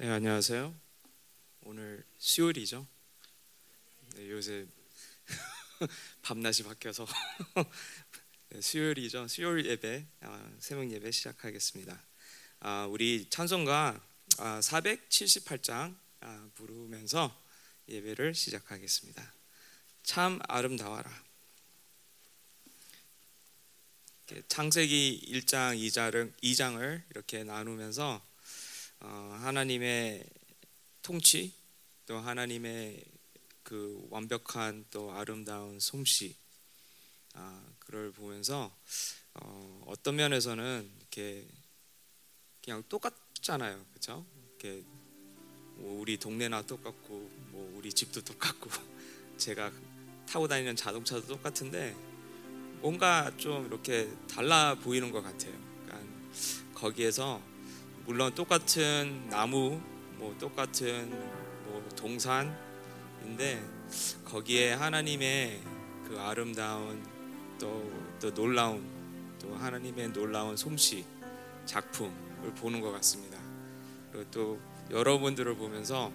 네, 안녕하세요. 오늘 수요일이죠. 네, 요새 밤낮이 바뀌어서 네, 수요일이죠. 수요일 예배, 아, 새벽 예배 시작하겠습니다. 아, 우리 찬송가 아, 478장 아, 부르면서 예배를 시작하겠습니다. 참 아름다워라. 창세기 1장, 2장을, 2장을 이렇게 나누면서 어, 하나님의 통치 또 하나님의 그 완벽한 또 아름다운 솜씨 아, 그걸 보면서 어, 어떤 면에서는 이렇게 그냥 똑같잖아요, 그렇죠? 이렇게 뭐 우리 동네나 똑같고 뭐 우리 집도 똑같고 제가 타고 다니는 자동차도 똑같은데 뭔가 좀 이렇게 달라 보이는 것 같아요. 그러니까 거기에서 물론 똑같은 나무, 뭐 똑같은 뭐 동산인데 거기에 하나님의 그 아름다운 또, 또 놀라운 또 하나님의 놀라운 솜씨 작품을 보는 것 같습니다. 그리고 또 여러분들을 보면서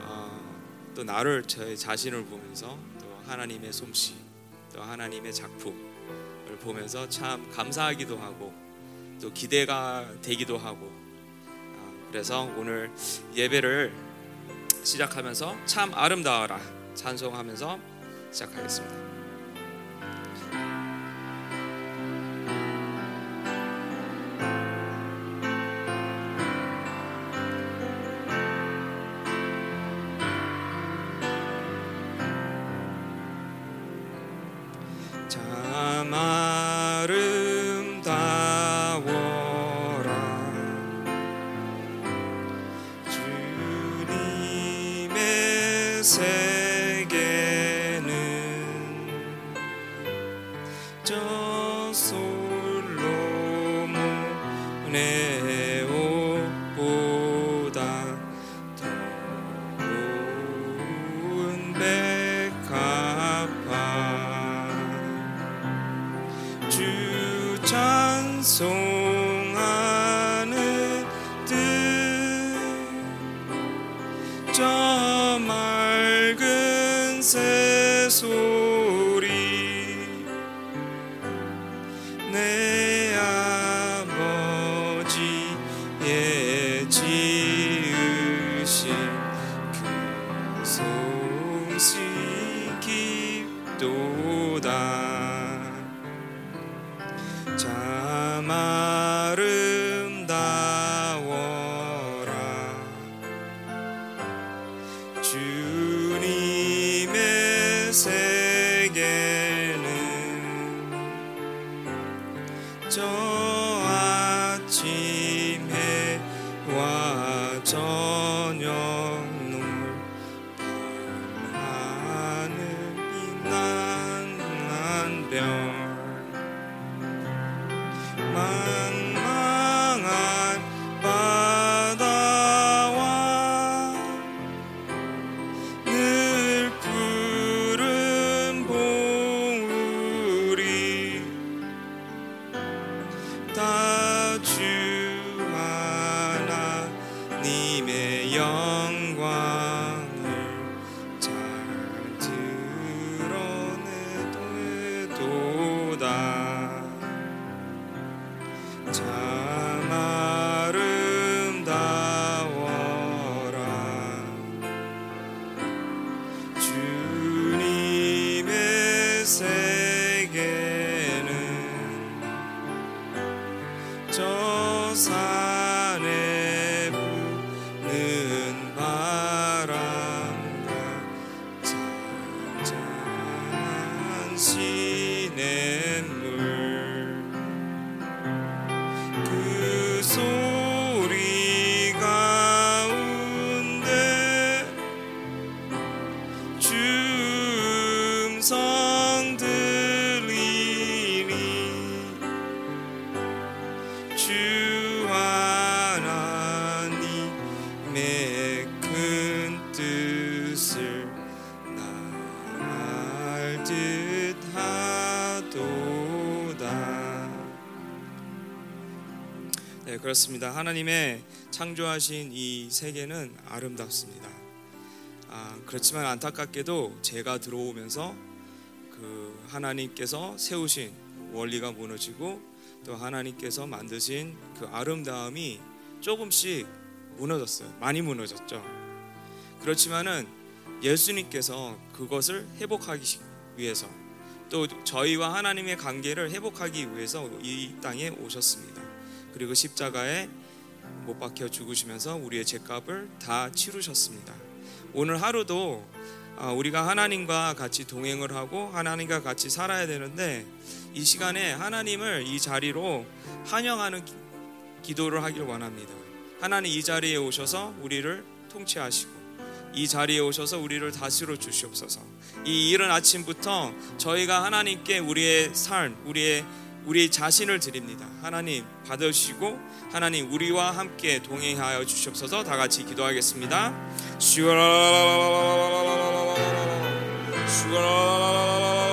어, 또 나를 제 자신을 보면서 또 하나님의 솜씨 또 하나님의 작품을 보면서 참 감사하기도 하고 또 기대가 되기도 하고 아, 그래서 오늘 예배를 시작하면서 참 아름다워라 찬송하면서 시작하겠습니다. 깊도다 그렇습니다. 하나님의 창조하신 이 세계는 아름답습니다. 아, 그렇지만 안타깝게도 제가 들어오면서 그 하나님께서 세우신 원리가 무너지고 또 하나님께서 만드신 그 아름다움이 조금씩 무너졌어요. 많이 무너졌죠. 그렇지만은 예수님께서 그것을 회복하기 위해서 또 저희와 하나님의 관계를 회복하기 위해서 이 땅에 오셨습니다. 그리고 십자가에 못 박혀 죽으시면서 우리의 죄값을 다 치르셨습니다. 오늘 하루도 아, 우리가 하나님과 같이 동행을 하고 하나님과 같이 살아야 되는데 이 시간에 하나님을 이 자리로 환영하는 기- 기도를 하길 원합니다. 하나님 이 자리에 오셔서 우리를 통치하시고 이 자리에 오셔서 우리를 다스려 주시옵소서. 이 이른 아침부터 저희가 하나님께 우리의 삶, 우리의 우리 자신을 드립니다. 하나님 받으시고 하나님 우리와 함께 동행하여 주시옵소서. 다 같이 기도하겠습니다. 네.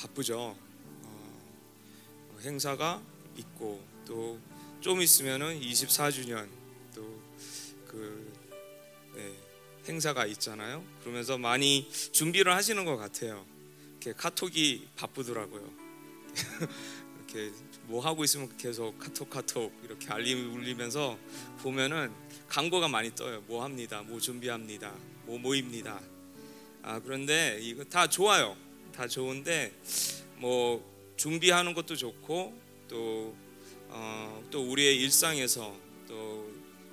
바쁘죠. 어, 행사가 있고 또 좀 있으면은 24주년 또그 네, 행사가 있잖아요. 그러면서 많이 준비를 하시는 것 같아요. 이렇게 카톡이 바쁘더라고요. 이렇게 뭐 하고 있으면 계속 카톡 카톡 이렇게 알림이 울리면서 보면은 광고가 많이 떠요. 뭐 합니다. 뭐 준비합니다. 뭐 모입니다. 아 그런데 이거 다 좋아요. 다 좋은데 뭐 준비하는 것도 좋고 또 어, 또 우리의 일상에서 또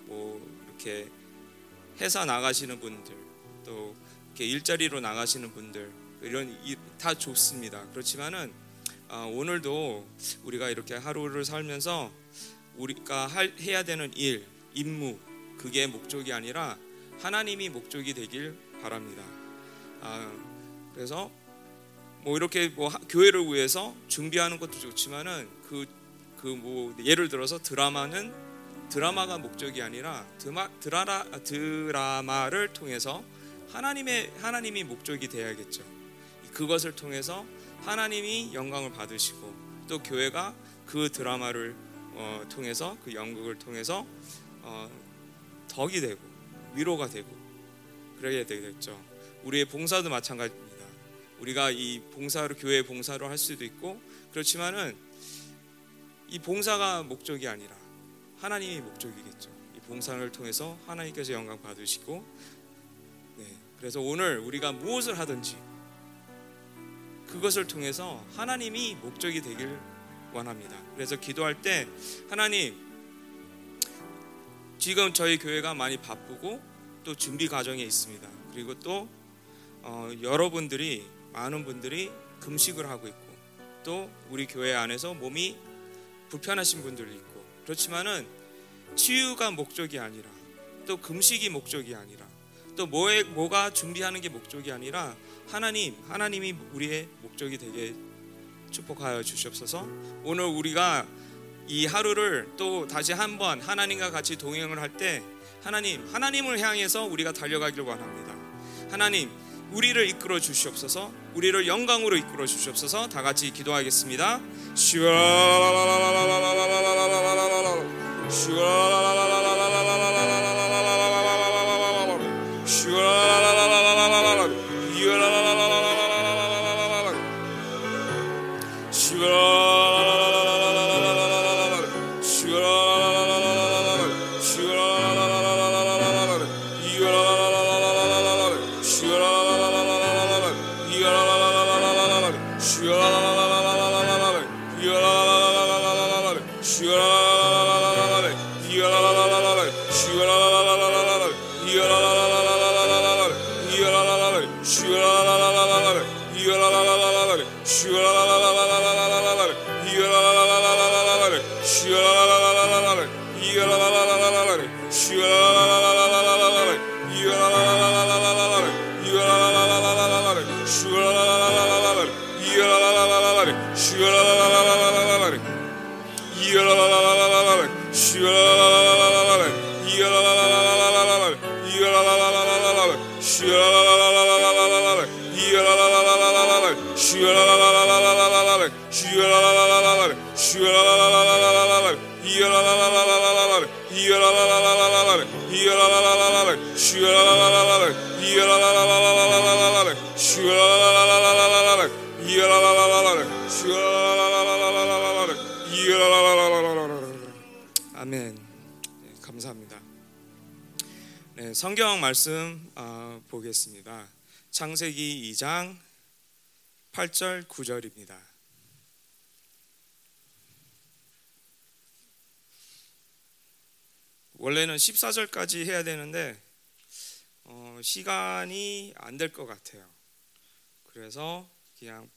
뭐 이렇게 회사 나가시는 분들 또 이렇게 일자리로 나가시는 분들 이런 이- 다 좋습니다. 그렇지만은 아, 오늘도 우리가 이렇게 하루를 살면서 우리가 할, 해야 되는 일, 임무 그게 목적이 아니라 하나님이 목적이 되길 바랍니다. 아, 그래서 뭐 이렇게 뭐 하- 교회를 위해서 준비하는 것도 좋지만은 그 그 뭐 예를 들어서 드라마는 드라마가 목적이 아니라 드마, 드라라, 드라마를 통해서 하나님의 하나님이 목적이 되어야겠죠. 그것을 통해서 하나님이 영광을 받으시고 또 교회가 그 드라마를 어, 통해서 그 연극을 통해서 어, 덕이 되고 위로가 되고 그래야 되겠죠. 우리의 봉사도 마찬가지입니다. 우리가 이 봉사를 교회 봉사를 할 수도 있고 그렇지만은 이 봉사가 목적이 아니라 하나님이 목적이겠죠. 이 봉사를 통해서 하나님께서 영광 받으시고 네. 그래서 오늘 우리가 무엇을 하든지 그것을 통해서 하나님이 목적이 되길 원합니다. 그래서 기도할 때 하나님 지금 저희 교회가 많이 바쁘고 또 준비 과정에 있습니다. 그리고 또 어, 여러분들이 많은 분들이 금식을 하고 있고 또 우리 교회 안에서 몸이 불편하신 분들도 있고 그렇지만은 치유가 목적이 아니라 또 금식이 목적이 아니라 또 뭐에 뭐가 준비하는 게 목적이 아니라 하나님 하나님이 우리의 목적이 되게 축복하여 주시옵소서. 오늘 우리가 이 하루를 또 다시 한번 하나님과 같이 동행을 할 때 하나님, 하나님을 향해서 우리가 달려가길 원합니다. 하나님, 우리를 이끌어 주시옵소서. 우리를 영광으로 이끌어 주시옵소서. 다 같이 기도하겠습니다. 아멘. 네, 감사합니다. 네, 성경 말씀 어, 보겠습니다. 창세기 2장 8절 9절입니다. 원래는 14절까지 해야 되는데 어, 시간이 안 될 것 같아요. 그래서 그냥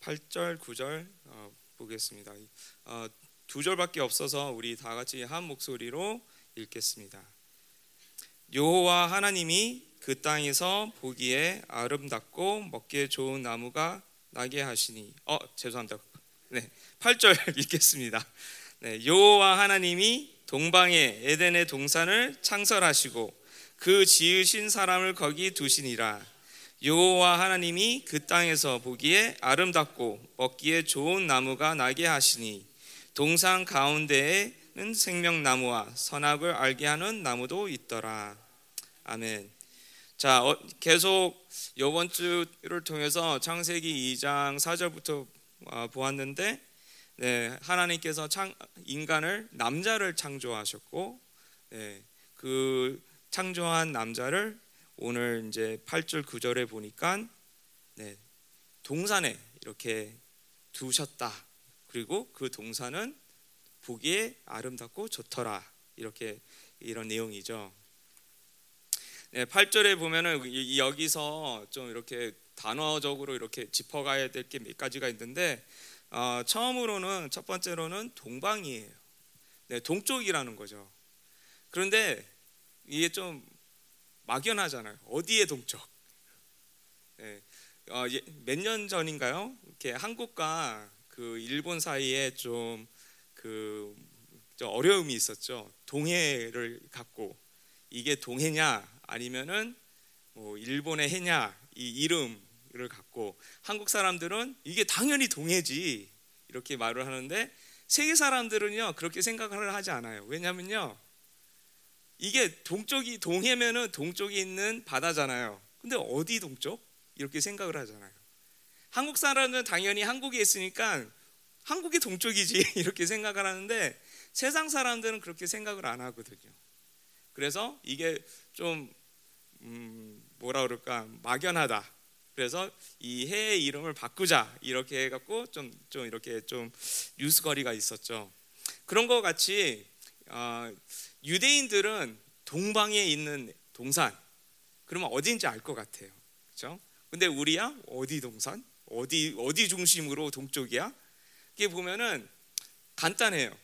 8절 9절 어, 보겠습니다. 어, 두 절밖에 없어서 우리 다 같이 한 목소리로 읽겠습니다. 여호와 하나님이 그 땅에서 보기에 아름답고 먹기에 좋은 나무가 나게 하시니 어 죄송합니다. 네. 8절 읽겠습니다. 네. 여호와 하나님이 동방에 에덴의 동산을 창설하시고 그 지으신 사람을 거기 두시니라 여호와 하나님이 그 땅에서 보기에 아름답고 먹기에 좋은 나무가 나게 하시니 동산 가운데에는 생명나무와 선악을 알게 하는 나무도 있더라. 아멘. 자, 어, 계속 이번 주를 통해서 창세기 2장 4절부터 어, 보았는데 네, 하나님께서 창, 인간을 남자를 창조하셨고 네, 그 창조한 남자를 오늘 이제 8절 9절에 보니까 네, 동산에 이렇게 두셨다. 그리고 그 동사는 보기에 아름답고 좋더라. 이렇게 이런 내용이죠. 네, 8절에 보면은 여기서 좀 이렇게 단어적으로 이렇게 짚어가야 될 게 몇 가지가 있는데 어, 처음으로는 첫 번째로는 동방이에요. 네, 동쪽이라는 거죠. 그런데 이게 좀 막연하잖아요. 어디에 동쪽? 네, 어, 몇년 전인가요? 이렇게 한국과 그 일본 사이에 좀그 어려움이 있었죠. 동해를 갖고 이게 동해냐 아니면은 뭐 일본의 해냐 이 이름 을 갖고 한국 사람들은 이게 당연히 동해지 이렇게 말을 하는데 세계 사람들은요 그렇게 생각을 하지 않아요. 왜냐면요 이게 동쪽이 동해면은 동쪽에 있는 바다잖아요. 근데 어디 동쪽 이렇게 생각을 하잖아요. 한국 사람은 당연히 한국에 있으니까 한국이 동쪽이지 이렇게 생각을 하는데 세상 사람들은 그렇게 생각을 안 하거든요. 그래서 이게 좀 음, 뭐라 그럴까 막연하다. 그래서 이 해의 이름을 바꾸자 이렇게 해갖고 좀, 좀 이렇게 좀 뉴스거리가 있었죠. 그런 것 같이 어, 유대인들은 동방에 있는 동산 그러면 어딘지 알 것 같아요. 그렇죠? 근데 우리야 어디 동산? 어디 어디 중심으로 동쪽이야? 이게 보면은 간단해요.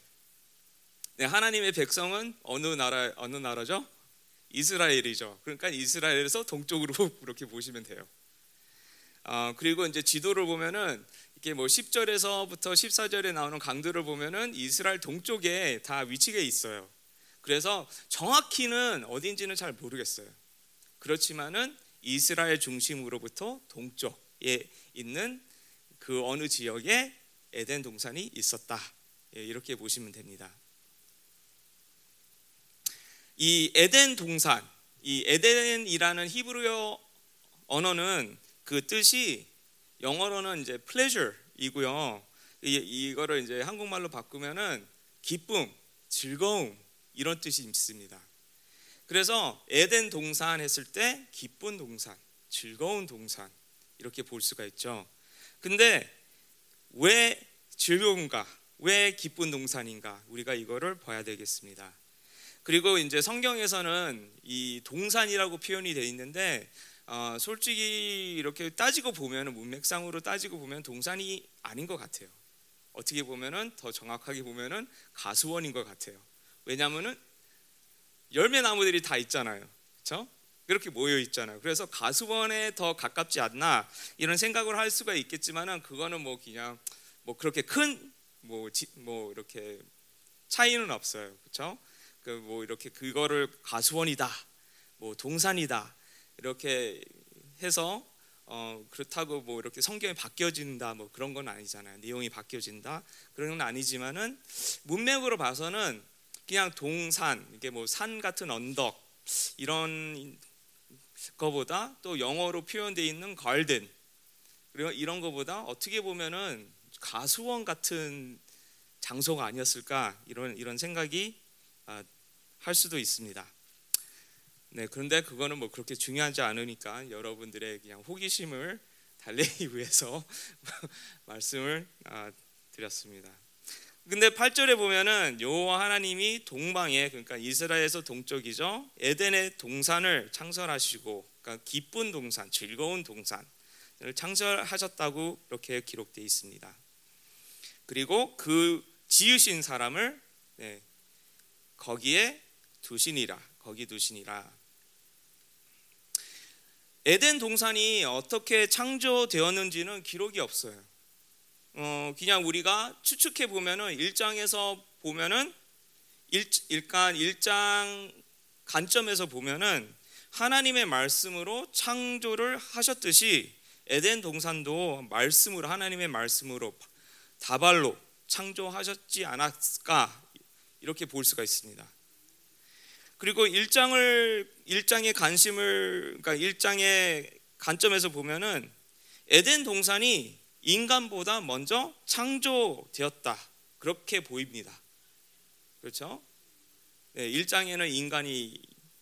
네, 하나님의 백성은 어느 나라 어느 나라죠? 이스라엘이죠. 그러니까 이스라엘에서 동쪽으로 이렇게 보시면 돼요. 어, 그리고 이제 지도를 보면은 이렇게 뭐 10절에서부터 14절에 나오는 강들을 보면은 이스라엘 동쪽에 다 위치해 있어요. 그래서 정확히는 어딘지는 잘 모르겠어요. 그렇지만은 이스라엘 중심으로부터 동쪽에 있는 그 어느 지역에 에덴 동산이 있었다. 예, 이렇게 보시면 됩니다. 이 에덴 동산, 이 에덴이라는 히브리어 언어는 그 뜻이 영어로는 이제 pleasure이고요. 이, 이거를 이제 한국말로 바꾸면은 기쁨, 즐거움 이런 뜻이 있습니다. 그래서 에덴 동산 했을 때 기쁜 동산, 즐거운 동산 이렇게 볼 수가 있죠. 근데 왜 즐거운가? 왜 기쁜 동산인가? 우리가 이거를 봐야 되겠습니다. 그리고 이제 성경에서는 이 동산이라고 표현이 되어 있는데 어, 솔직히 이렇게 따지고 보면 문맥상으로 따지고 보면 동산이 아닌 것 같아요. 어떻게 보면은 더 정확하게 보면은 가수원인 것 같아요. 왜냐하면은 열매 나무들이 다 있잖아요. 그렇죠? 그렇게 모여 있잖아요. 그래서 가수원에 더 가깝지 않나 이런 생각을 할 수가 있겠지만은 그거는 뭐 그냥 뭐 그렇게 큰 뭐뭐 뭐 이렇게 차이는 없어요. 그렇죠? 그 뭐 이렇게 그거를 가수원이다. 뭐 동산이다. 이렇게 해서 어 그렇다고 뭐 이렇게 성경이 바뀌어진다 뭐 그런 건 아니잖아요. 내용이 바뀌어진다 그런 건 아니지만은 문맥으로 봐서는 그냥 동산 이게 뭐 산 같은 언덕 이런 거보다 또 영어로 표현되어 있는 걸든 그리고 이런 거보다 어떻게 보면은 가수원 같은 장소가 아니었을까 이런 이런 생각이 아, 할 수도 있습니다. 네, 그런데 그거는 뭐 그렇게 중요하지 않으니까 여러분들의 그냥 호기심을 달래기 위해서 말씀을 아, 드렸습니다. 근데 8절에 보면은 여호와 하나님이 동방에 그러니까 이스라엘에서 동쪽이죠. 에덴의 동산을 창설하시고 그러니까 기쁜 동산, 즐거운 동산을 창설하셨다고 이렇게 기록되어 있습니다. 그리고 그 지으신 사람을 네, 거기에 두시니라. 거기 두시니라. 에덴 동산이 어떻게 창조되었는지는 기록이 없어요. 어, 그냥 우리가 추측해 보면은 1장에서 보면은 1, 일간 1장 관점에서 보면은 하나님의 말씀으로 창조를 하셨듯이 에덴 동산도 말씀으로 하나님의 말씀으로 다발로 창조하셨지 않았을까 이렇게 볼 수가 있습니다. 그리고 1장을 1장의 관심을 그러니까 1장의 관점에서 보면은 에덴 동산이 인간보다 먼저 창조되었다. 그렇게 보입니다. 그렇죠? 네, 1장에는 인간이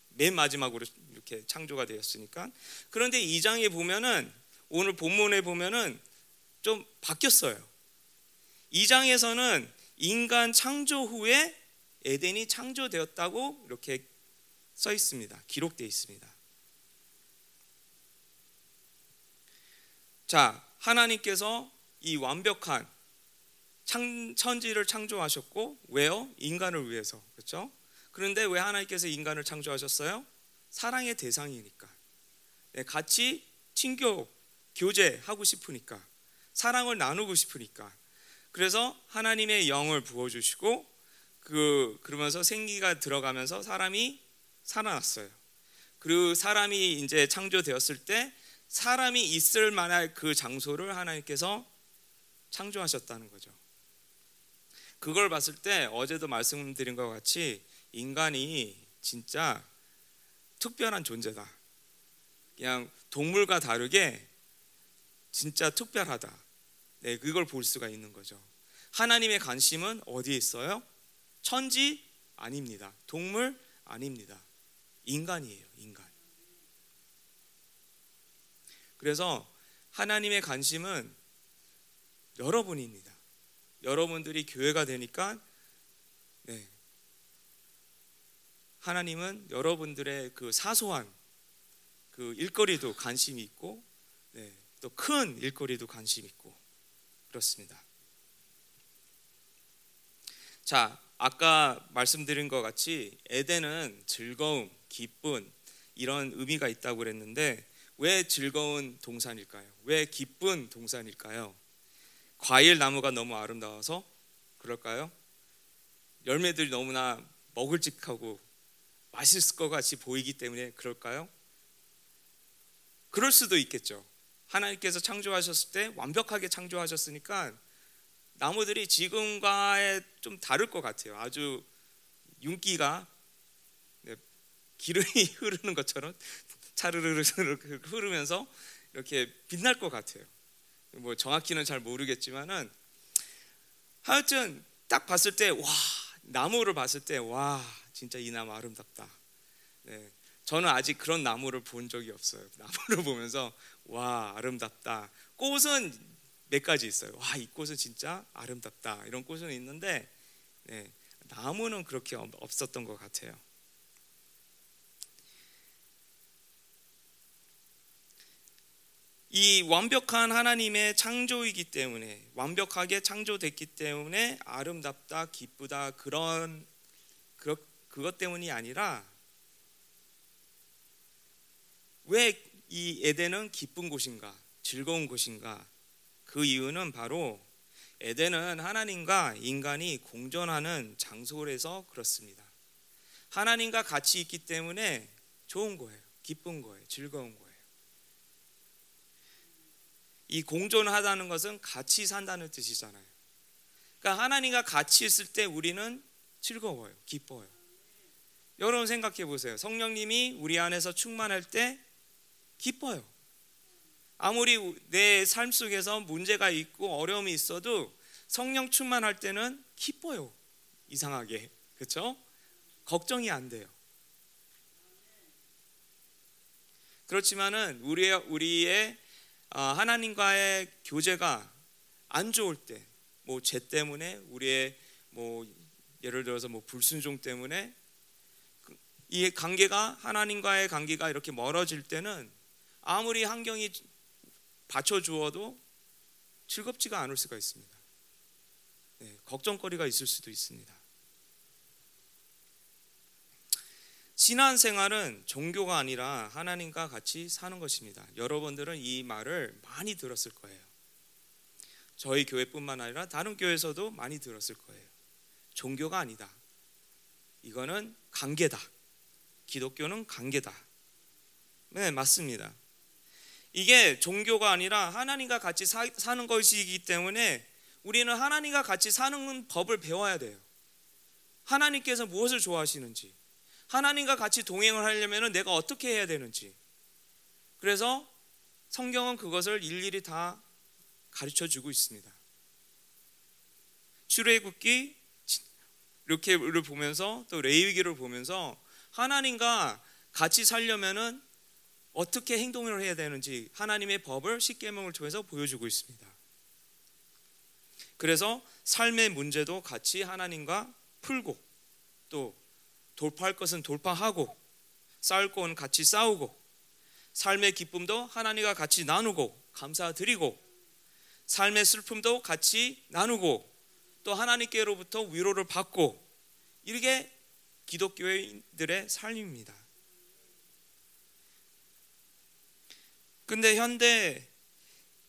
맨 마지막으로 이렇게 창조가 되었으니까. 그런데 2장에 보면은 오늘 본문에 보면은 좀 바뀌었어요. 2장에서는 인간 창조 후에 에덴이 창조되었다고 이렇게 써 있습니다. 기록되어 있습니다. 자, 하나님께서 이 완벽한 천지를 창조하셨고 왜요? 인간을 위해서. 그렇죠? 그런데 왜 하나님께서 인간을 창조하셨어요? 사랑의 대상이니까. 네, 같이 친교 교제하고 싶으니까. 사랑을 나누고 싶으니까. 그래서 하나님의 영을 부어 주시고 그 그러면서 생기가 들어가면서 사람이 살아났어요. 그 사람이 이제 창조되었을 때 사람이 있을 만한 그 장소를 하나님께서 창조하셨다는 거죠. 그걸 봤을 때 어제도 말씀드린 것 같이 인간이 진짜 특별한 존재다. 그냥 동물과 다르게 진짜 특별하다. 네, 그걸 볼 수가 있는 거죠. 하나님의 관심은 어디에 있어요? 천지 아닙니다. 동물 아닙니다. 인간이에요, 인간. 그래서 하나님의 관심은 여러분입니다. 여러분들이 교회가 되니까 네. 하나님은 여러분들의 그 사소한 그 일거리도 관심이 있고 네. 또큰 일거리도 관심 있고 그렇습니다. 자, 아까 말씀드린 것 같이 에덴은 즐거움, 기쁨 이런 의미가 있다고 그랬는데 왜 즐거운 동산일까요? 왜 기쁜 동산일까요? 과일 나무가 너무 아름다워서 그럴까요? 열매들이 너무나 먹을직하고 맛있을 것 같이 보이기 때문에 그럴까요? 그럴 수도 있겠죠. 하나님께서 창조하셨을 때 완벽하게 창조하셨으니까 나무들이 지금과의 좀 다를 것 같아요. 아주 윤기가 네, 기름이 흐르는 것처럼 차르르르 흐르면서 이렇게 빛날 것 같아요. 뭐 정확히는 잘 모르겠지만은 하여튼 딱 봤을 때 와 나무를 봤을 때 와 진짜 이 나무 아름답다. 네, 저는 아직 그런 나무를 본 적이 없어요. 나무를 보면서 와 아름답다. 꽃은 몇 가지 있어요. 와 이 꽃은 진짜 아름답다. 이런 꽃은 있는데 네, 나무는 그렇게 없었던 것 같아요. 이 완벽한 하나님의 창조이기 때문에 완벽하게 창조됐기 때문에 아름답다, 기쁘다 그런 그것 때문이 아니라 왜 이 에덴은 기쁜 곳인가, 즐거운 곳인가? 그 이유는 바로 에덴은 하나님과 인간이 공존하는 장소에서 그렇습니다. 하나님과 같이 있기 때문에 좋은 거예요. 기쁜 거예요. 즐거운 거예요. 이 공존하다는 것은 같이 산다는 뜻이잖아요. 그러니까 하나님과 같이 있을 때 우리는 즐거워요. 기뻐요. 여러분 생각해 보세요. 성령님이 우리 안에서 충만할 때 기뻐요. 아무리 내 삶 속에서 문제가 있고 어려움이 있어도 성령 충만할 때는 기뻐요. 이상하게. 그렇죠? 걱정이 안 돼요. 그렇지만은 우리의 우리의 아, 하나님과의 교제가 안 좋을 때, 뭐 죄 때문에 우리의 뭐 예를 들어서 뭐 불순종 때문에 그이 관계가 하나님과의 관계가 이렇게 멀어질 때는 아무리 환경이 받쳐 주어도 즐겁지가 않을 수가 있습니다. 네, 걱정거리가 있을 수도 있습니다. 신앙생활은 종교가 아니라 하나님과 같이 사는 것입니다. 여러분들은 이 말을 많이 들었을 거예요. 저희 교회뿐만 아니라 다른 교회에서도 많이 들었을 거예요. 종교가 아니다. 이거는 관계다. 기독교는 관계다. 네, 맞습니다. 이게 종교가 아니라 하나님과 같이 사, 는 것이기 때문에 우리는 하나님과 같이 사는 법을 배워야 돼요. 하나님께서 무엇을 좋아하시는지, 하나님과 같이 동행을 하려면 내가 어떻게 해야 되는지. 그래서 성경은 그것을 일일이 다 가르쳐 주고 있습니다. 출애굽기 이렇게를 보면서 또 레위기를 보면서 하나님과 같이 살려면은 어떻게 행동을 해야 되는지 하나님의 법을 십계명을 통해서 보여주고 있습니다. 그래서 삶의 문제도 같이 하나님과 풀고 또 돌파할 것은 돌파하고 싸울 건 같이 싸우고 삶의 기쁨도 하나님과 같이 나누고 감사드리고 삶의 슬픔도 같이 나누고 또 하나님께로부터 위로를 받고 이렇게 기독교인들의 삶입니다. 근데 현대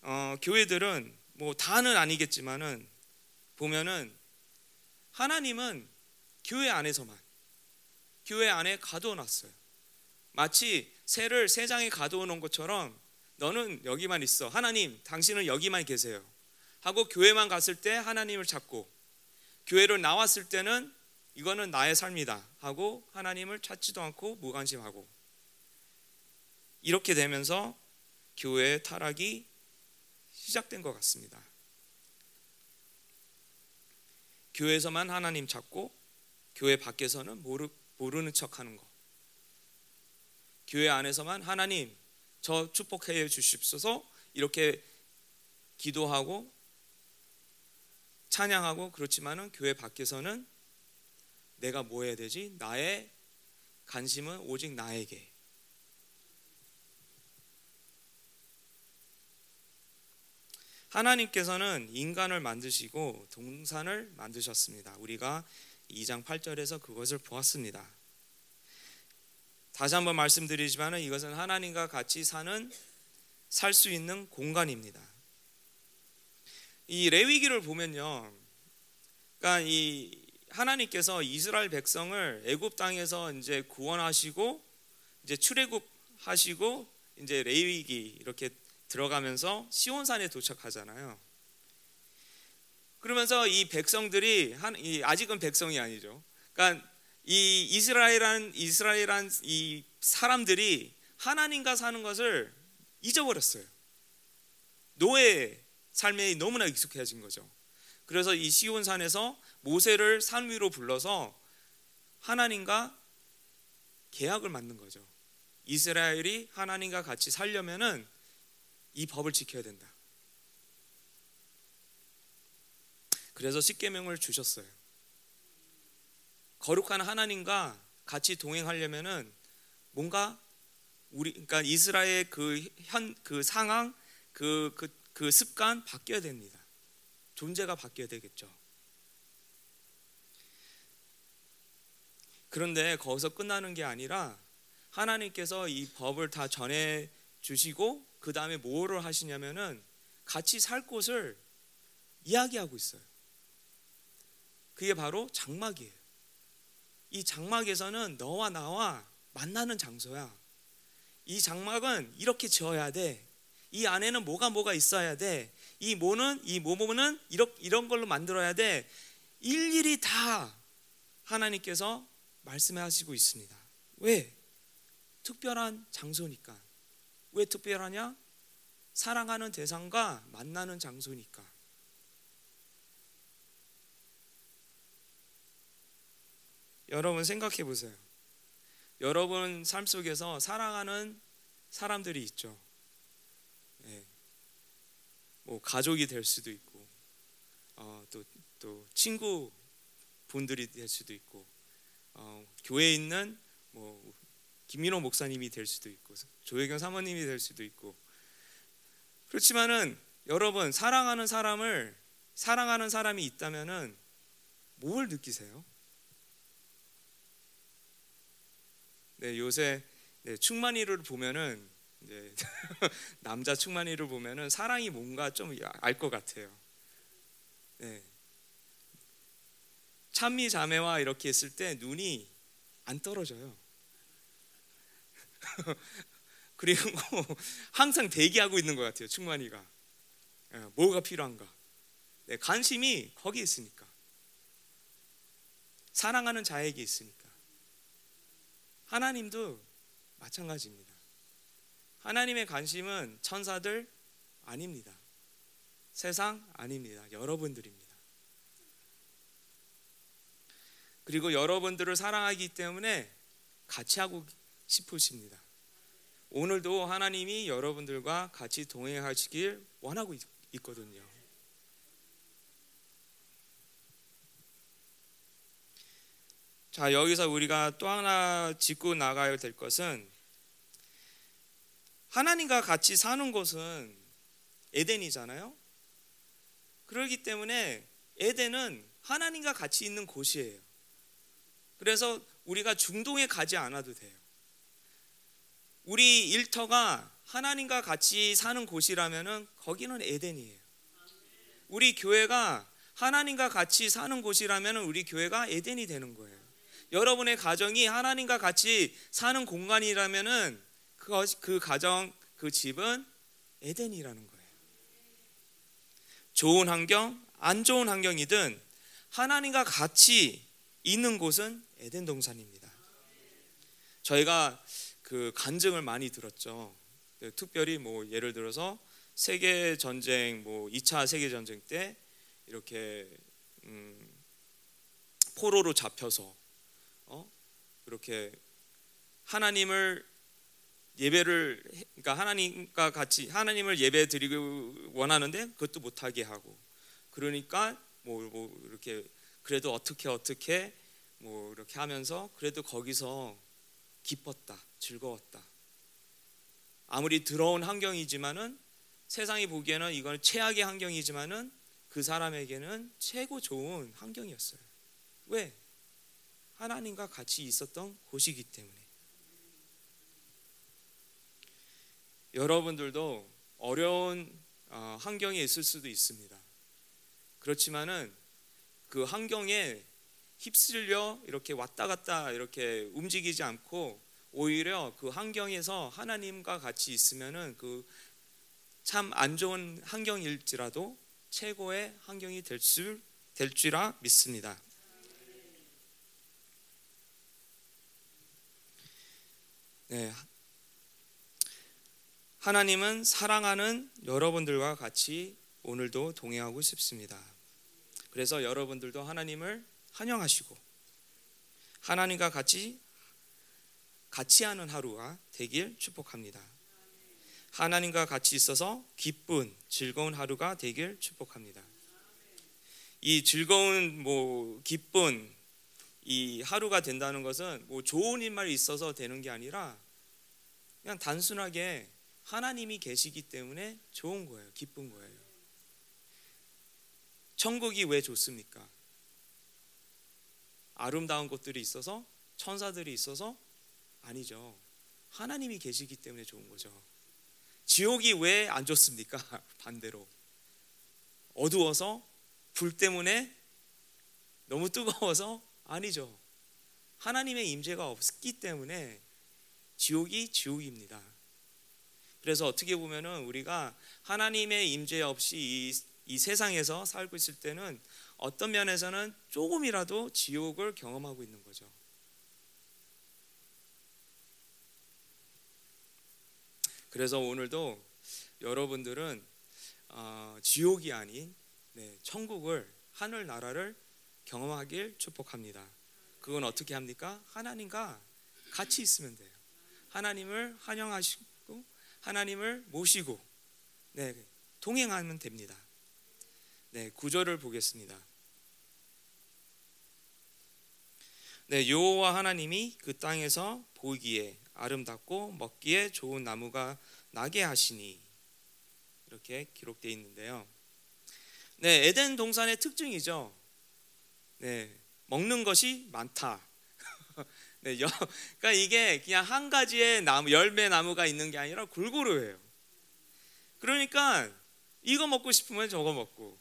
어, 교회들은 뭐 다는 아니겠지만은 보면은 하나님은 교회 안에서만 교회 안에 가두어 놨어요. 마치 새를 새장에 가두어 놓은 것처럼 너는 여기만 있어. 하나님, 당신은 여기만 계세요. 하고 교회만 갔을 때 하나님을 찾고 교회를 나왔을 때는 이거는 나의 삶이다 하고 하나님을 찾지도 않고 무관심하고 이렇게 되면서 교회의 타락이 시작된 것 같습니다. 교회에서만 하나님 찾고 교회 밖에서는 모르, 모르는 척 하는 거. 교회 안에서만 하나님 저 축복해 주십소서 이렇게 기도하고 찬양하고 그렇지만은 교회 밖에서는 내가 뭐 해야 되지? 나의 관심은 오직 나에게. 하나님께서는 인간을 만드시고 동산을 만드셨습니다. 우리가 2장 8절에서 그것을 보았습니다. 다시 한번 말씀드리지만 이것은 하나님과 같이 사는 살 수 있는 공간입니다. 이 레위기를 보면요. 그러니까 이 하나님께서 이스라엘 백성을 애굽 땅에서 이제 구원하시고 이제 출애굽 하시고 이제 레위기 이렇게 들어가면서 시온산에 도착하잖아요. 그러면서 이 백성들이 한, 이 아직은 백성이 아니죠. 그러니까 이 이스라엘한 이스라엘한 이 사람들이 하나님과 사는 것을 잊어버렸어요. 노예 삶에 너무나 익숙해진 거죠. 그래서 이 시온산에서 모세를 산 위로 불러서 하나님과 계약을 맺는 거죠. 이스라엘이 하나님과 같이 살려면은 이 법을 지켜야 된다. 그래서 십계명을 주셨어요. 거룩한 하나님과 같이 동행하려면은 뭔가 우리 그러니까 이스라엘 그 현그 그 상황 그그 그, 그 습관 바뀌어야 됩니다. 존재가 바뀌어야 되겠죠. 그런데 거기서 끝나는 게 아니라 하나님께서 이 법을 다 전해 주시고 그 다음에 뭐를 하시냐면은 같이 살 곳을 이야기하고 있어요. 그게 바로 장막이에요. 이 장막에서는 너와 나와 만나는 장소야. 이 장막은 이렇게 지어야 돼. 이 안에는 뭐가 뭐가 있어야 돼. 이 뭐는 이 뭐뭐는 이런 이런 걸로 만들어야 돼. 일일이 다 하나님께서 말씀하시고 있습니다. 왜? 특별한 장소니까. 왜 특별하냐? 사랑하는 대상과 만나는 장소니까. 여러분 생각해 보세요. 여러분 삶 속에서 사랑하는 사람들이 있죠. 네. 뭐 가족이 될 수도 있고, 어, 또, 또 친구 분들이 될 수도 있고, 어, 교회에 있는 뭐 김민호 목사님이 될 수도 있고, 조혜경 사모님이 될 수도 있고. 그렇지만은 여러분 사랑하는 사람을 사랑하는 사람이 있다면은 뭘 느끼세요? 네, 요새 네, 충만이를 보면은 네, 남자 충만이를 보면은 사랑이 뭔가 좀 알 것 같아요. 네. 찬미 자매와 이렇게 있을 때 눈이 안 떨어져요. 그리고 항상 대기하고 있는 것 같아요. 충만이가 예, 뭐가 필요한가. 네, 관심이 거기 있으니까 사랑하는 자에게 있으니까. 하나님도 마찬가지입니다. 하나님의 관심은 천사들 아닙니다. 세상 아닙니다. 여러분들입니다. 그리고 여러분들을 사랑하기 때문에 같이 하고 싶으십니다. 오늘도 하나님이 여러분들과 같이 동행하시길 원하고 있거든요. 자, 여기서 우리가 또 하나 짚고 나가야 될 것은 하나님과 같이 사는 곳은 에덴이잖아요. 그렇기 때문에 에덴은 하나님과 같이 있는 곳이에요. 그래서 우리가 중동에 가지 않아도 돼요. 우리 일터가 하나님과 같이 사는 곳이라면은 거기는 에덴이에요. 우리 교회가 하나님과 같이 사는 곳이라면은 우리 교회가 에덴이 되는 거예요. 여러분의 가정이 하나님과 같이 사는 공간이라면은 그, 그 가정, 그 집은 에덴이라는 거예요. 좋은 환경, 안 좋은 환경이든 하나님과 같이 있는 곳은 에덴 동산입니다. 저희가 그 간증을 많이 들었죠. 네, 특별히 뭐 예를 들어서 세계 전쟁, 뭐 2차 세계 전쟁 때 이렇게 음, 포로로 잡혀서 그렇게 하나님을 예배를 그러니까 하나님과 같이 하나님을 예배 드리고 원하는데 그것도 못하게 하고 그러니까 뭐, 뭐 이렇게 그래도 어떻게 어떻게 뭐 이렇게 하면서 그래도 거기서 기뻤다 즐거웠다. 아무리 더러운 환경이지만은 세상이 보기에는 이건 최악의 환경이지만은 그 사람에게는 최고 좋은 환경이었어요. 왜? 하나님과 같이 있었던 곳이기 때문에. 여러분들도 어려운 어, 환경에 있을 수도 있습니다. 그렇지만은 그 환경에 휩쓸려 이렇게 왔다 갔다 이렇게 움직이지 않고 오히려 그 환경에서 하나님과 같이 있으면은 그 참 안 좋은 환경일지라도 최고의 환경이 될수될 줄라 믿습니다. 네. 하나님은 사랑하는 여러분들과 같이 오늘도 동행하고 싶습니다. 그래서 여러분들도 하나님을 환영하시고 하나님과 같이 같이 하는 하루가 되길 축복합니다. 하나님과 같이 있어서 기쁜 즐거운 하루가 되길 축복합니다. 이 즐거운 뭐 기쁜 이 하루가 된다는 것은 뭐 좋은 일만 있어서 되는 게 아니라 그냥 단순하게 하나님이 계시기 때문에 좋은 거예요. 기쁜 거예요. 천국이 왜 좋습니까? 아름다운 곳들이 있어서 천사들이 있어서 아니죠. 하나님이 계시기 때문에 좋은 거죠. 지옥이 왜 안 좋습니까? 반대로 어두워서 불 때문에 너무 뜨거워서 아니죠. 하나님의 임재가 없기 때문에 지옥이 지옥입니다. 그래서 어떻게 보면은 우리가 하나님의 임재 없이 이, 이 세상에서 살고 있을 때는 어떤 면에서는 조금이라도 지옥을 경험하고 있는 거죠. 그래서 오늘도 여러분들은 어, 지옥이 아닌 네, 천국을 하늘 나라를 경험하길 축복합니다. 그건 어떻게 합니까? 하나님과 같이 있으면 돼요. 하나님을 환영하시고 하나님을 모시고 네, 동행하면 됩니다. 네, 구절을 보겠습니다. 네, 여호와 하나님이 그 땅에서 보기에 아름답고 먹기에 좋은 나무가 나게 하시니 이렇게 기록되어 있는데요. 네, 에덴 동산의 특징이죠. 네, 먹는 것이 많다. 네, 그러니까 이게 그냥 한 가지의 나무, 열매 나무가 있는 게 아니라 골고루 해요. 그러니까 이거 먹고 싶으면 저거 먹고,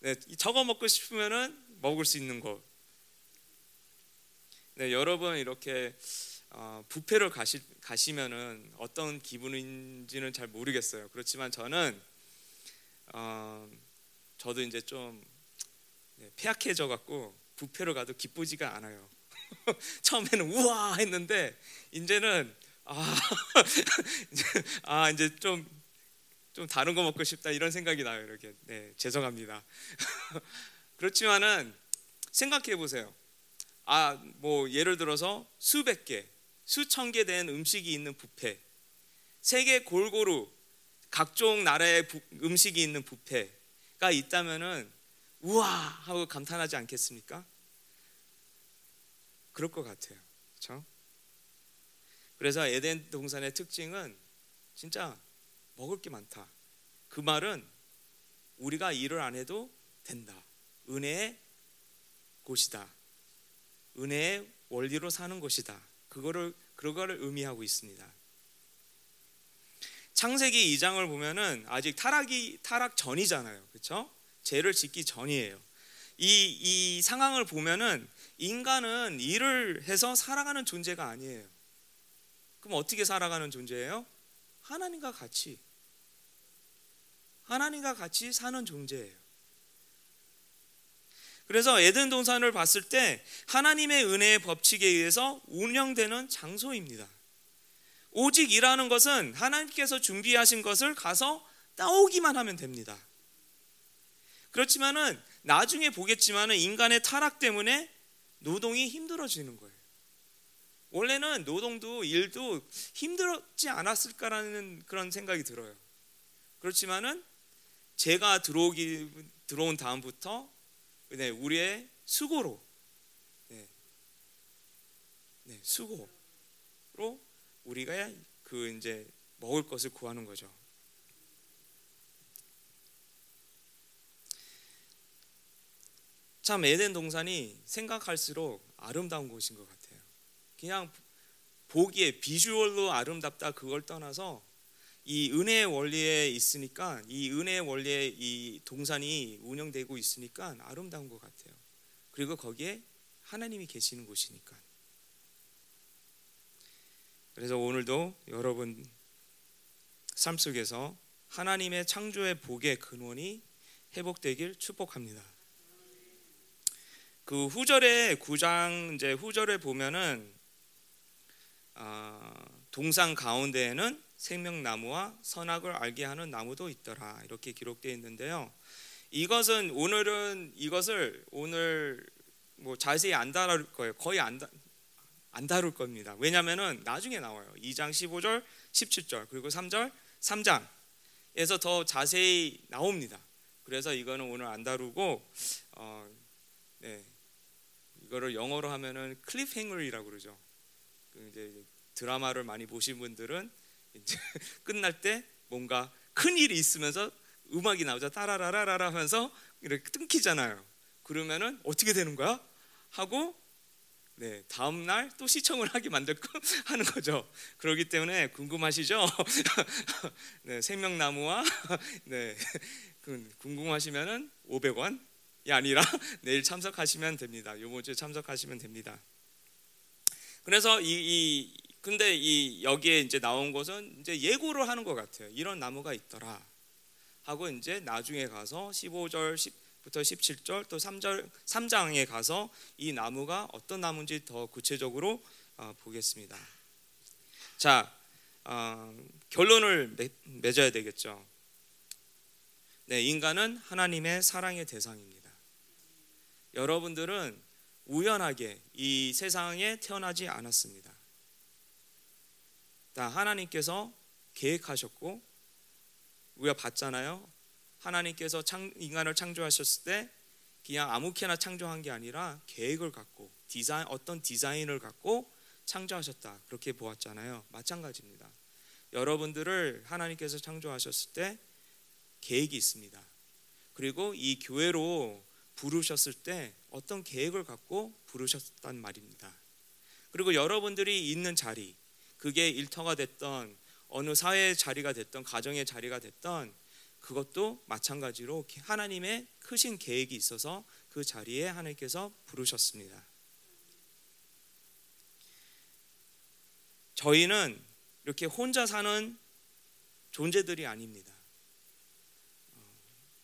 네, 저거 먹고 싶으면은 먹을 수 있는 거. 네, 여러분 이렇게 어, 부페를 가시, 가시면은 어떤 기분인지는 잘 모르겠어요. 그렇지만 저는 어, 저도 이제 좀 네, 폐악해져 갖고 부페로 가도 기쁘지가 않아요. 처음에는 우와 했는데 이제는 아, 아 이제 좀, 좀 다른 거 먹고 싶다 이런 생각이 나요. 이렇게 네 죄송합니다. 그렇지만은 생각해 보세요. 아 뭐 예를 들어서 수백 개, 수천 개 된 음식이 있는 뷔페, 세계 골고루 각종 나라의 부, 음식이 있는 뷔페가 있다면은 우와 하고 감탄하지 않겠습니까? 그럴 것 같아요. 그렇죠? 그래서 에덴 동산의 특징은 진짜 먹을 게 많다. 그 말은 우리가 일을 안 해도 된다. 은혜의 곳이다. 은혜의 원리로 사는 곳이다. 그거를 그거를 의미하고 있습니다. 창세기 2장을 보면은 아직 타락이 타락 전이잖아요. 그렇죠? 죄를 짓기 전이에요. 이, 이 상황을 보면은 인간은 일을 해서 살아가는 존재가 아니에요. 그럼 어떻게 살아가는 존재예요? 하나님과 같이. 하나님과 같이 사는 존재예요. 그래서 에덴 동산을 봤을 때 하나님의 은혜의 법칙에 의해서 운영되는 장소입니다. 오직 일하는 것은 하나님께서 준비하신 것을 가서 따오기만 하면 됩니다. 그렇지만은 나중에 보겠지만은 인간의 타락 때문에 노동이 힘들어지는 거예요. 원래는 노동도 일도 힘들었지 않았을까라는 그런 생각이 들어요. 그렇지만은 제가 들어오기 들어온 다음부터 네, 우리의 수고로 네, 네, 수고로 우리가 그 이제 먹을 것을 구하는 거죠. 참 에덴 동산이 생각할수록 아름다운 곳인 것 같아요. 그냥 보기에 비주얼로 아름답다 그걸 떠나서 이 은혜의 원리에 있으니까 이 은혜의 원리에 이 동산이 운영되고 있으니까 아름다운 것 같아요. 그리고 거기에 하나님이 계시는 곳이니까. 그래서 오늘도 여러분 삶 속에서 하나님의 창조의 복의 근원이 회복되길 축복합니다. 그 후절에 구장 이제 후절에 보면은 아, 동상 가운데에는 생명나무와 선악을 알게 하는 나무도 있더라 이렇게 기록되어 있는데요. 이것은 오늘은 이것을 오늘 뭐 자세히 안 다룰 거예요. 거의 안, 다, 안 다룰 겁니다. 왜냐하면은 나중에 나와요. 2장 15절, 17절 그리고 3절, 3장에서 더 자세히 나옵니다. 그래서 이거는 오늘 안 다루고 어, 네, 이거를 영어로 하면은 클립행어이라고 그러죠. 그 이제 드라마를 많이 보신 분들은 이제 끝날 때 뭔가 큰 일이 있으면서 음악이 나오자 따라라라라 하면서 이렇게 끊기잖아요. 그러면은 어떻게 되는 거야? 하고 네, 다음 날 또 시청을 하게 만들고 하는 거죠. 그렇기 때문에 궁금하시죠? 네, 생명나무와 네, 그 궁금하시면은 500원이 아니라 내일 참석하시면 됩니다. 요번 주에 참석하시면 됩니다. 그래서 이, 이 근데 이 여기에 이제 나온 것은 이제 예고를 하는 것 같아요. 이런 나무가 있더라. 하고 이제 나중에 가서 15절 10부터 17절 또 3절 3장에 가서 이 나무가 어떤 나무인지 더 구체적으로 어, 보겠습니다. 자 어, 결론을 맺, 맺어야 되겠죠. 네, 인간은 하나님의 사랑의 대상입니다. 여러분들은 우연하게 이 세상에 태어나지 않았습니다. 다 하나님께서 계획하셨고 우리가 봤잖아요. 하나님께서 창, 인간을 창조하셨을 때 그냥 아무렇게나 창조한 게 아니라 계획을 갖고 디자인 어떤 디자인을 갖고 창조하셨다. 그렇게 보았잖아요. 마찬가지입니다. 여러분들을 하나님께서 창조하셨을 때 계획이 있습니다. 그리고 이 교회로 부르셨을 때 어떤 계획을 갖고 부르셨단 말입니다. 그리고 여러분들이 있는 자리, 그게 일터가 됐던 어느 사회의 자리가 됐던 가정의 자리가 됐던 그것도 마찬가지로 하나님의 크신 계획이 있어서 그 자리에 하나님께서 부르셨습니다. 저희는 이렇게 혼자 사는 존재들이 아닙니다. 어,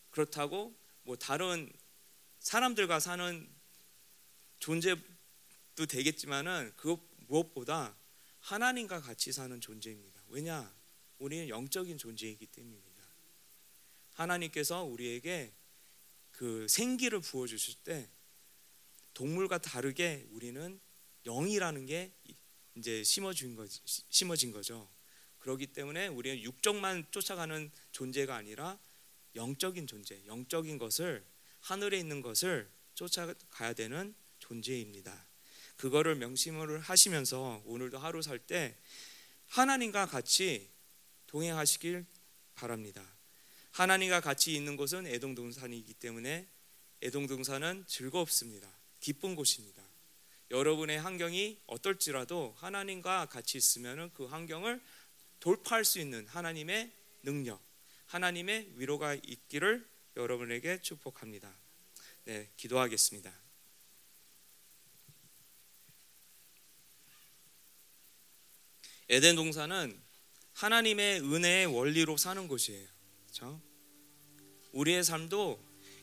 그렇다고 뭐 다른 사람들과 사는 존재도 되겠지만은 그 무엇보다 하나님과 같이 사는 존재입니다. 왜냐? 우리는 영적인 존재이기 때문입니다. 하나님께서 우리에게 그 생기를 부어 주실 때 동물과 다르게 우리는 영이라는 게 이제 심어진 거 심어진 거죠. 그렇기 때문에 우리는 육적만 쫓아가는 존재가 아니라 영적인 존재, 영적인 것을 하늘에 있는 것을 쫓아가야 되는 존재입니다. 그거를 명심을 하시면서 오늘도 하루 살 때 하나님과 같이 동행하시길 바랍니다. 하나님과 같이 있는 곳은 애동동산이기 때문에 애동동산은 즐겁습니다. 기쁜 곳입니다. 여러분의 환경이 어떨지라도 하나님과 같이 있으면 그 환경을 돌파할 수 있는 하나님의 능력, 하나님의 위로가 있기를 여러분에게 축복합니다. 네, 기도하겠습니다. 에덴 동산은 하나님의 은혜의 원리로 사는 곳이에요. 그렇죠? 우리의 삶도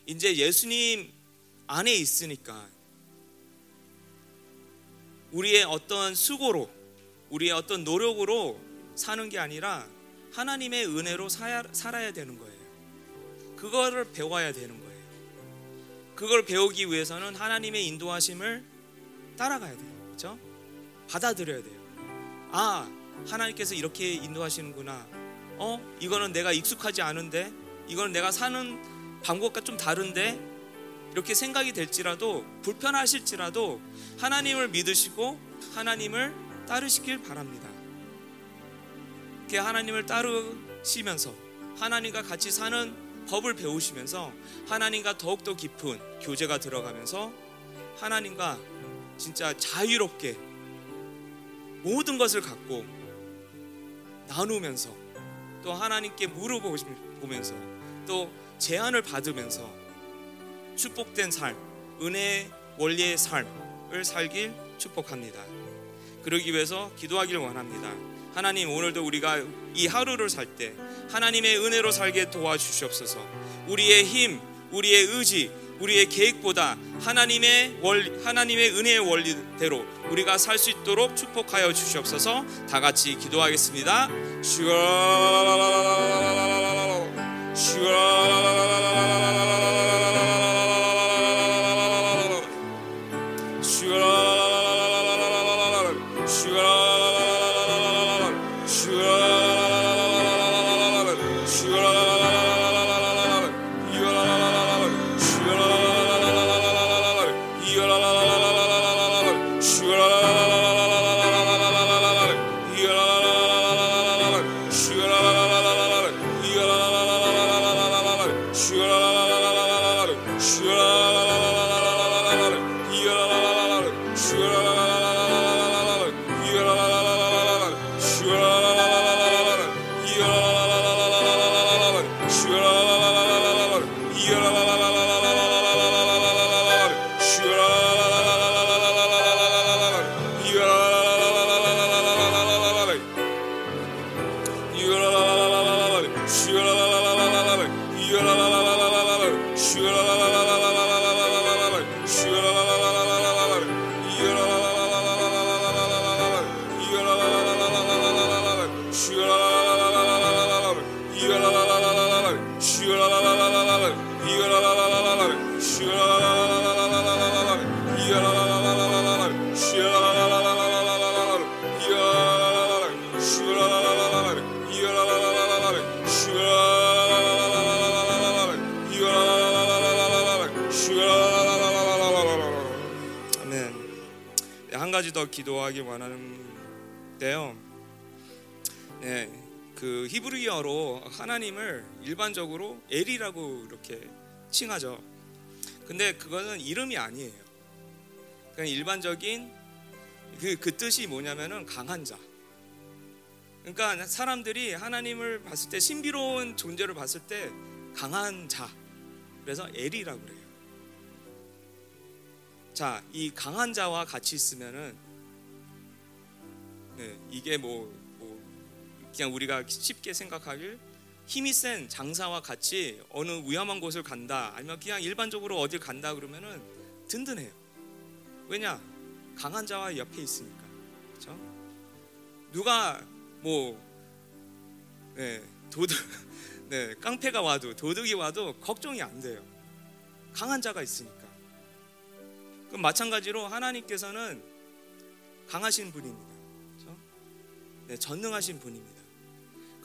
이제 예수님 안에 있으니까 우리의 어떤 수고로 우리의 어떤 노력으로 사는 게 아니라 하나님의 은혜로 살아야 되는 거예요. 그거를 배워야 되는 거예요. 그걸 배우기 위해서는 하나님의 인도하심을 따라가야 돼요. 그렇죠? 받아들여야 돼요. 아, 하나님께서 이렇게 인도하시는구나. 어, 이거는 내가 익숙하지 않은데, 이거는 내가 사는 방법과 좀 다른데, 이렇게 생각이 될지라도 불편하실지라도 하나님을 믿으시고 하나님을 따르시길 바랍니다. 그 하나님을 따르시면서 하나님과 같이 사는 법을 배우시면서 하나님과 더욱더 깊은 교제가 들어가면서 하나님과 진짜 자유롭게 모든 것을 갖고 나누면서 또 하나님께 물어보면서 또 제안을 받으면서 축복된 삶, 은혜의 원리의 삶을 살길 축복합니다. 그러기 위해서 기도하길 원합니다. 하나님 오늘도 우리가 이 하루를 살 때 하나님의 은혜로 살게 도와주시옵소서. 우리의 힘, 우리의 의지, 우리의 계획보다 하나님의 원 하나님의 은혜의 원리대로 우리가 살 수 있도록 축복하여 주시옵소서. 다 같이 기도하겠습니다. 주여 가지 하나님을 일반적으로 엘이라고 이렇게 칭하죠. 근데 그거는 이름이 아니에요. 그냥 일반적인 그, 그 뜻이 뭐냐면은 강한 자. 그러니까 사람들이 하나님을 봤을 때 신비로운 존재를 봤을 때 강한 자. 그래서 엘이라고 그래요. 자, 이 강한 자와 같이 있으면은 네, 이게 뭐, 뭐 그냥 우리가 쉽게 생각하길 힘이 센 장사와 같이 어느 위험한 곳을 간다 아니면 그냥 일반적으로 어딜 간다 그러면은 든든해요. 왜냐? 강한 자와 옆에 있으니까. 그렇죠? 누가 뭐 네, 도둑 네, 깡패가 와도 도둑이 와도 걱정이 안 돼요. 강한 자가 있으니까. 그럼 마찬가지로 하나님께서는 강하신 분입니다. 그렇죠? 네, 전능하신 분입니다.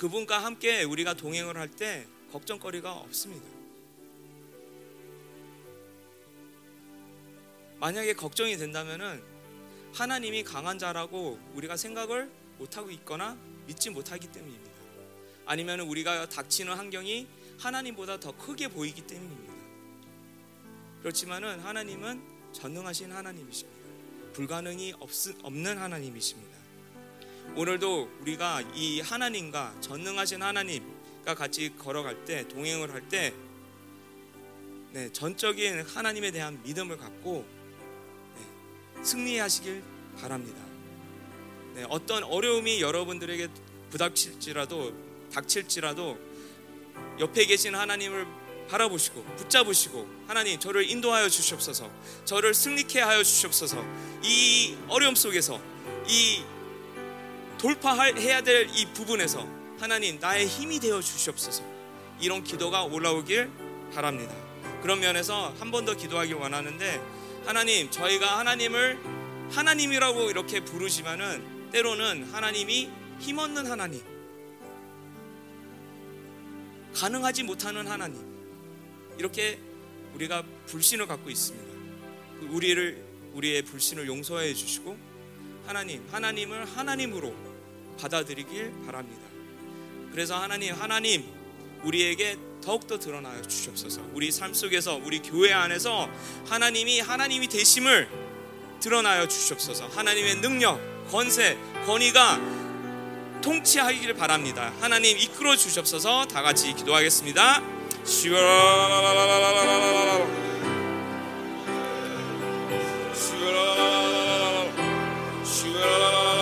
그분과 함께 우리가 동행을 할 때 걱정거리가 없습니다. 만약에 걱정이 된다면은 하나님이 강한 자라고 우리가 생각을 못하고 있거나 믿지 못하기 때문입니다. 아니면 우리가 닥치는 환경이 하나님보다 더 크게 보이기 때문입니다. 그렇지만은 하나님은 전능하신 하나님이십니다. 불가능이 없, 없는 하나님이십니다. 오늘도 우리가 이 하나님과 전능하신 하나님과 같이 걸어갈 때 동행을 할때 네, 전적인 하나님에 대한 믿음을 갖고 네, 승리하시길 바랍니다. 네, 어떤 어려움이 여러분들에게 부닥칠지라도 닥칠지라도 옆에 계신 하나님을 바라보시고 붙잡으시고 하나님 저를 인도하여 주시옵소서 저를 승리케 하여 주시옵소서 이 어려움 속에서 이 돌파해야 될 이 부분에서 하나님 나의 힘이 되어 주시옵소서 이런 기도가 올라오길 바랍니다 그런 면에서 한 번 더 기도하길 원하는데 하나님 저희가 하나님을 하나님이라고 이렇게 부르지만은 때로는 하나님이 힘없는 하나님 가능하지 못하는 하나님 이렇게 우리가 불신을 갖고 있습니다. 그 우리를 우리의 불신을 용서해 주시고 하나님, 하나님을 하나님으로 받아들이길 바랍니다. 그래서 하나님, 하나님, 우리에게 더욱더 드러나여 주시옵소서. 우리 삶 속에서, 우리 교회 안에서 하나님이 하나님이 되심을 드러나여 주시옵소서. 하나님의 능력, 권세, 권위가 통치하기를 바랍니다. 하나님 이끌어 주시옵소서. 다 같이 기도하겠습니다. 시원. Shoo-la-la-la-la-la. Shoo-la-la-la-la.